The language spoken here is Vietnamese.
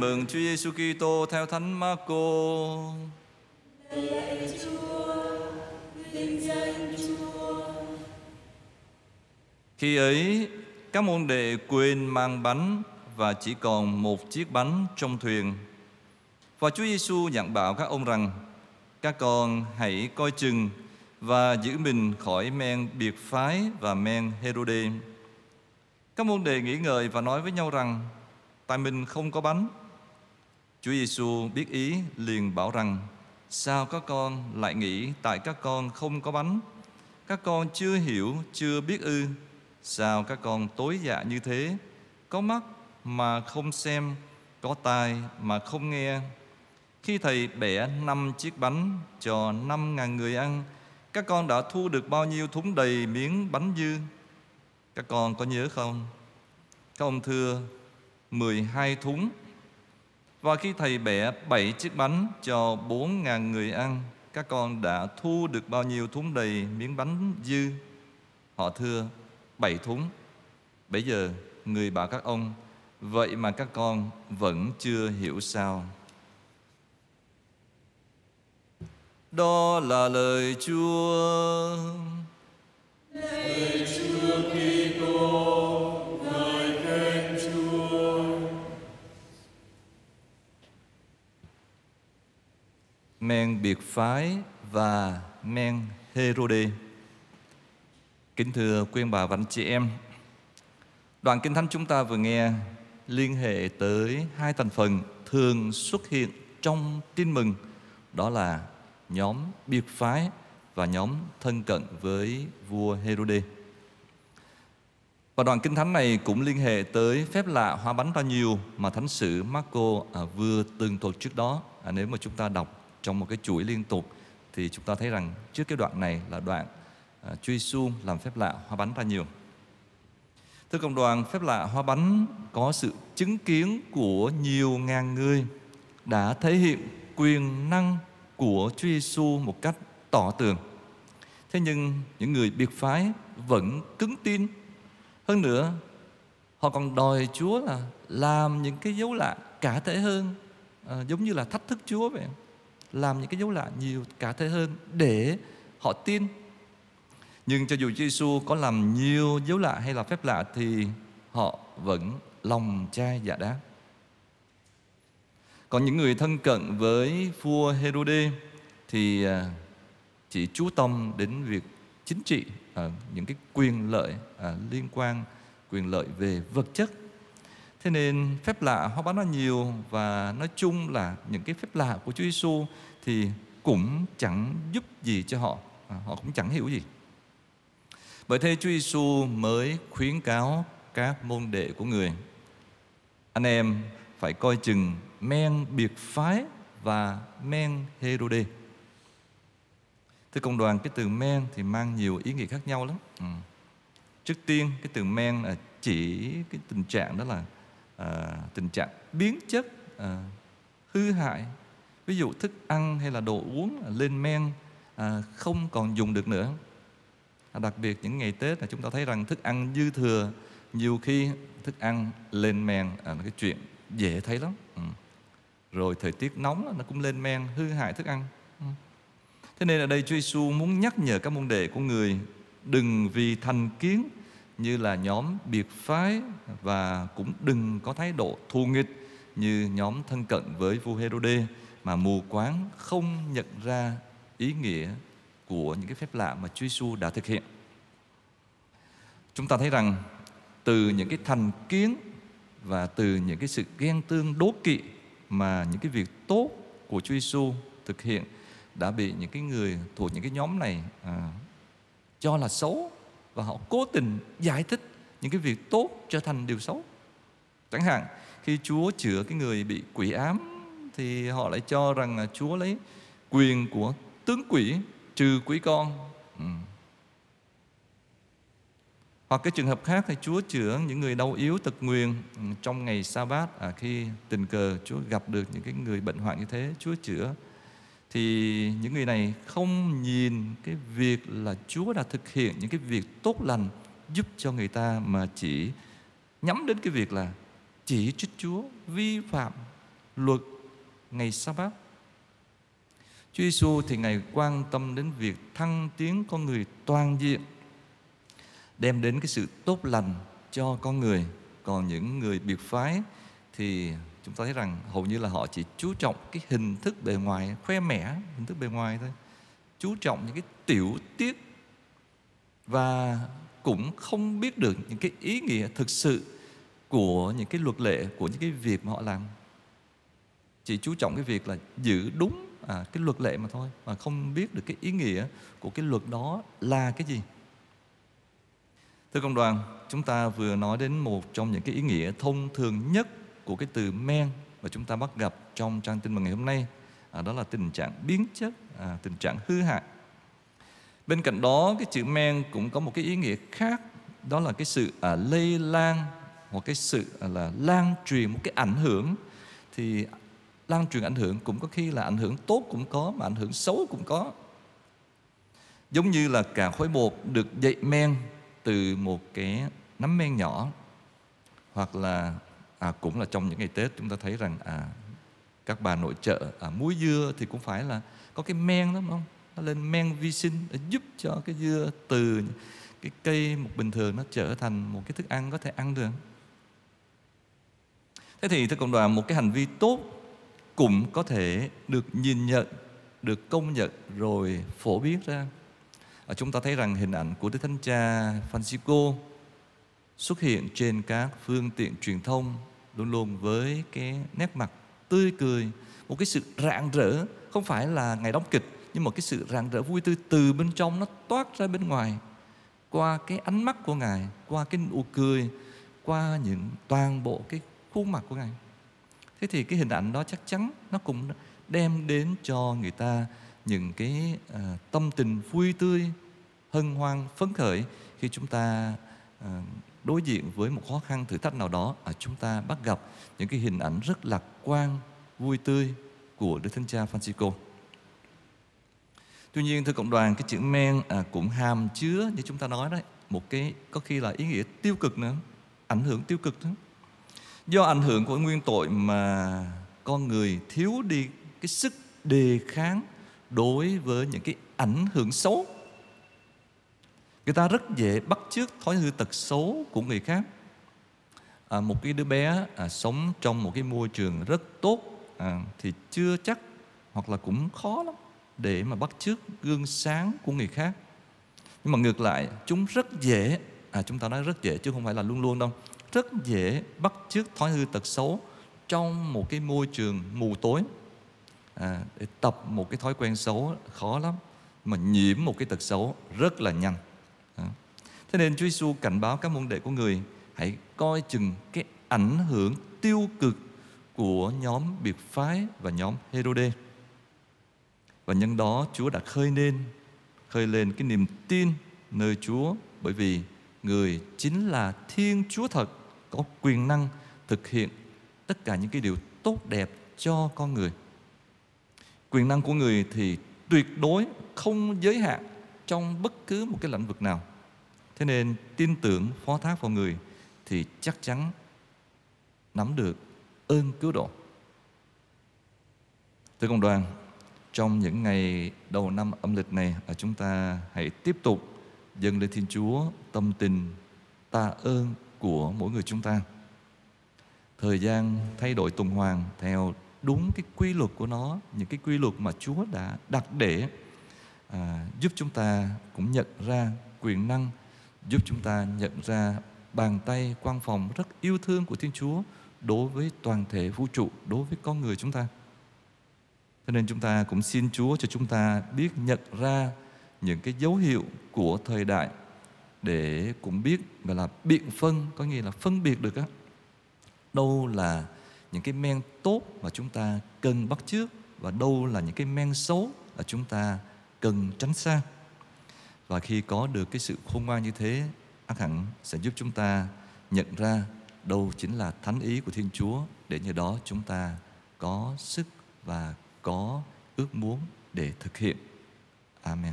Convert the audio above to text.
Mừng Chúa Giêsu Kitô theo Thánh Marco. Khi ấy, các môn đệ quên mang bánh và chỉ còn một chiếc bánh trong thuyền. Và Chúa Giêsu dặn bảo các ông rằng: Các con hãy coi chừng và giữ mình khỏi men biệt phái và men Herode. Các môn đệ nghĩ ngợi và nói với nhau rằng: Tại mình không có bánh. Chúa Giêsu biết ý liền bảo rằng: Sao các con lại nghĩ tại các con không có bánh? Các con chưa hiểu, chưa biết ư? Sao các con tối dạ như thế? Có mắt mà không xem, có tai mà không nghe. Khi thầy bẻ năm chiếc bánh cho năm ngàn người ăn, các con đã thu được bao nhiêu thúng đầy miếng bánh dư? Các con có nhớ không? Các ông thưa 12 thúng và khi thầy bẻ bảy chiếc bánh cho bốn ngàn người ăn, Các con đã thu được bao nhiêu thúng đầy miếng bánh dư? Họ thưa, bảy thúng. Bây giờ, người bảo các ông, Vậy mà các con vẫn chưa hiểu sao. Đó là lời Chúa. Lời Chúa. Men biệt phái và men Herode. Kính thưa quý bà và anh chị em, đoạn kinh thánh chúng ta vừa nghe liên hệ tới hai thành phần thường xuất hiện trong tin mừng, đó là nhóm biệt phái và nhóm thân cận với vua Herode. Và đoạn kinh thánh này cũng liên hệ tới phép lạ hoa bánh bao nhiêu mà thánh sử Marco à, vừa từng thuật trước đó. À, nếu mà chúng ta đọc trong một cái chuỗi liên tục thì chúng ta thấy rằng trước cái đoạn này là đoạn à, truy Giêsu làm phép lạ hoa bánh ra nhiều. Thưa cộng đoàn, phép lạ hoa bánh có sự chứng kiến của nhiều ngàn người đã thể hiện quyền năng của Chúa Giêsu một cách tỏ tường. Thế nhưng những người biệt phái vẫn cứng tin. Hơn nữa, họ còn đòi Chúa là làm những cái dấu lạ cả thể hơn, à, giống như là thách thức Chúa vậy. Làm những cái dấu lạ nhiều cả thế hơn để họ tin. Nhưng cho dù Chúa Giêsu có làm nhiều dấu lạ hay là phép lạ thì họ vẫn lòng chai dạ đáp. Còn những người thân cận với vua Herode thì à, chỉ chú tâm đến việc chính trị à, những cái quyền lợi à, liên quan quyền lợi về vật chất thế nên phép lạ họ bán nó nhiều và nói chung là những cái phép lạ của Chúa Giêsu thì cũng chẳng giúp gì cho họ à, họ cũng chẳng hiểu gì bởi thế Chúa Giêsu mới khuyến cáo các môn đệ của người anh em phải coi chừng men biệt phái và men Herode Thưa công đoàn, cái từ men thì mang nhiều ý nghĩa khác nhau lắm. Ừ. Trước tiên, cái từ men là chỉ cái tình trạng đó là à, tình trạng biến chất, à, hư hại. Ví dụ thức ăn hay là đồ uống lên men à, không còn dùng được nữa. À, đặc biệt những ngày Tết là chúng ta thấy rằng thức ăn dư thừa nhiều khi thức ăn lên men à, là cái chuyện dễ thấy lắm. Ừ. Rồi thời tiết nóng nó cũng lên men hư hại thức ăn. Ừ. Thế nên ở đây Chúa Giêsu muốn nhắc nhở các môn đệ của người đừng vì thành kiến như là nhóm biệt phái và cũng đừng có thái độ thù nghịch như nhóm thân cận với vua Herode mà mù quáng không nhận ra ý nghĩa của những cái phép lạ mà Chúa Giêsu đã thực hiện. Chúng ta thấy rằng từ những cái thành kiến và từ những cái sự ghen tương đố kỵ mà những cái việc tốt của Chúa Giêsu thực hiện đã bị những cái người thuộc những cái nhóm này à, cho là xấu và họ cố tình giải thích những cái việc tốt trở thành điều xấu. Chẳng hạn khi Chúa chữa cái người bị quỷ ám thì họ lại cho rằng là Chúa lấy quyền của tướng quỷ trừ quỷ con. Ừ. Hoặc cái trường hợp khác thì Chúa chữa những người đau yếu tật nguyền ừ, trong ngày sa bát à, khi tình cờ Chúa gặp được những cái người bệnh hoạn như thế, Chúa chữa thì những người này không nhìn cái việc là Chúa đã thực hiện những cái việc tốt lành giúp cho người ta mà chỉ nhắm đến cái việc là chỉ trích Chúa, vi phạm luật ngày sa bát Chúa Giêsu thì Ngài quan tâm đến việc thăng tiến con người toàn diện, đem đến cái sự tốt lành cho con người. Còn những người biệt phái thì chúng ta thấy rằng hầu như là họ chỉ chú trọng cái hình thức bề ngoài khoe mẽ hình thức bề ngoài thôi. Chú trọng những cái tiểu tiết và cũng không biết được những cái ý nghĩa thực sự của những cái luật lệ của những cái việc mà họ làm. Chỉ chú trọng cái việc là giữ đúng à, cái luật lệ mà thôi mà không biết được cái ý nghĩa của cái luật đó là cái gì. Thưa công đoàn chúng ta vừa nói đến một trong những cái ý nghĩa thông thường nhất của cái từ men mà chúng ta bắt gặp trong trang tin mừng ngày hôm nay à, đó là tình trạng biến chất à, tình trạng hư hại. Bên cạnh đó cái chữ men cũng có một cái ý nghĩa khác đó là cái sự à, lây lan một cái sự à, là lan truyền một cái ảnh hưởng. Thì lan truyền ảnh hưởng cũng có khi là ảnh hưởng tốt cũng có mà ảnh hưởng xấu cũng có. Giống như là cả khối bột được dậy men từ một cái nắm men nhỏ hoặc là à, cũng là trong những ngày Tết chúng ta thấy rằng à, các bà nội trợ à, muối dưa thì cũng phải là có cái men đó đúng không? Nó lên men vi sinh để giúp cho cái dưa từ cái cây một bình thường nó trở thành một cái thức ăn có thể ăn được. Thế thì thưa cộng đoàn một cái hành vi tốt cũng có thể được nhìn nhận, được công nhận rồi phổ biến ra. À, chúng ta thấy rằng hình ảnh của Đức Thánh Cha Francisco xuất hiện trên các phương tiện truyền thông luôn luôn với cái nét mặt tươi cười một cái sự rạng rỡ không phải là ngày đóng kịch nhưng một cái sự rạng rỡ vui tươi từ bên trong nó toát ra bên ngoài. Qua cái ánh mắt của ngài qua cái nụ cười qua những toàn bộ cái khuôn mặt của ngài. Thế thì cái hình ảnh đó chắc chắn nó cũng đem đến cho người ta những cái uh, tâm tình vui tươi hân hoan phấn khởi khi chúng ta ờ, đối diện với một khó khăn thử thách nào đó à, chúng ta bắt gặp những cái hình ảnh rất lạc quan vui tươi của Đức Thánh Cha Francisco. Tuy nhiên thưa cộng đoàn cái chữ men à, cũng hàm chứa như chúng ta nói đấy một cái có khi là ý nghĩa tiêu cực nữa ảnh hưởng tiêu cực nữa do ảnh hưởng của nguyên tội mà con người thiếu đi cái sức đề kháng đối với những cái ảnh hưởng xấu người ta rất dễ bắt chước thói hư tật xấu của người khác. À, một cái đứa bé à, sống trong một cái môi trường rất tốt à, thì chưa chắc hoặc là cũng khó lắm để mà bắt chước gương sáng của người khác. Nhưng mà ngược lại chúng rất dễ à chúng ta nói rất dễ chứ không phải là luôn luôn đâu rất dễ bắt chước thói hư tật xấu trong một cái môi trường mù tối. À, để tập một cái thói quen xấu khó lắm mà nhiễm một cái tật xấu rất là nhanh. Thế nên Chúa Giêsu cảnh báo các môn đệ của người, hãy coi chừng cái ảnh hưởng tiêu cực của nhóm biệt phái và nhóm Herode. Và nhân đó Chúa đã khơi lên khơi lên cái niềm tin nơi Chúa, bởi vì người chính là Thiên Chúa thật, có quyền năng thực hiện tất cả những cái điều tốt đẹp cho con người. Quyền năng của người thì tuyệt đối không giới hạn trong bất cứ một cái lĩnh vực nào. Thế nên tin tưởng phó thác vào người thì chắc chắn nắm được ơn cứu độ. Thưa công đoàn, trong những ngày đầu năm âm lịch này, à, chúng ta hãy tiếp tục dâng lên Thiên Chúa tâm tình tạ ơn của mỗi người chúng ta. Thời gian thay đổi tuần hoàn theo đúng cái quy luật của nó, những cái quy luật mà Chúa đã đặt để à, giúp chúng ta cũng nhận ra quyền năng giúp chúng ta nhận ra bàn tay quang phòng rất yêu thương của Thiên Chúa đối với toàn thể vũ trụ, đối với con người chúng ta. Cho nên chúng ta cũng xin Chúa cho chúng ta biết nhận ra những cái dấu hiệu của thời đại để cũng biết gọi là biện phân có nghĩa là phân biệt được á đâu là những cái men tốt mà chúng ta cần bắt chước và đâu là những cái men xấu là chúng ta cần tránh xa và khi có được cái sự khôn ngoan như thế, ác hẳn sẽ giúp chúng ta nhận ra đâu chính là thánh ý của Thiên Chúa, để nhờ đó chúng ta có sức và có ước muốn để thực hiện. Amen.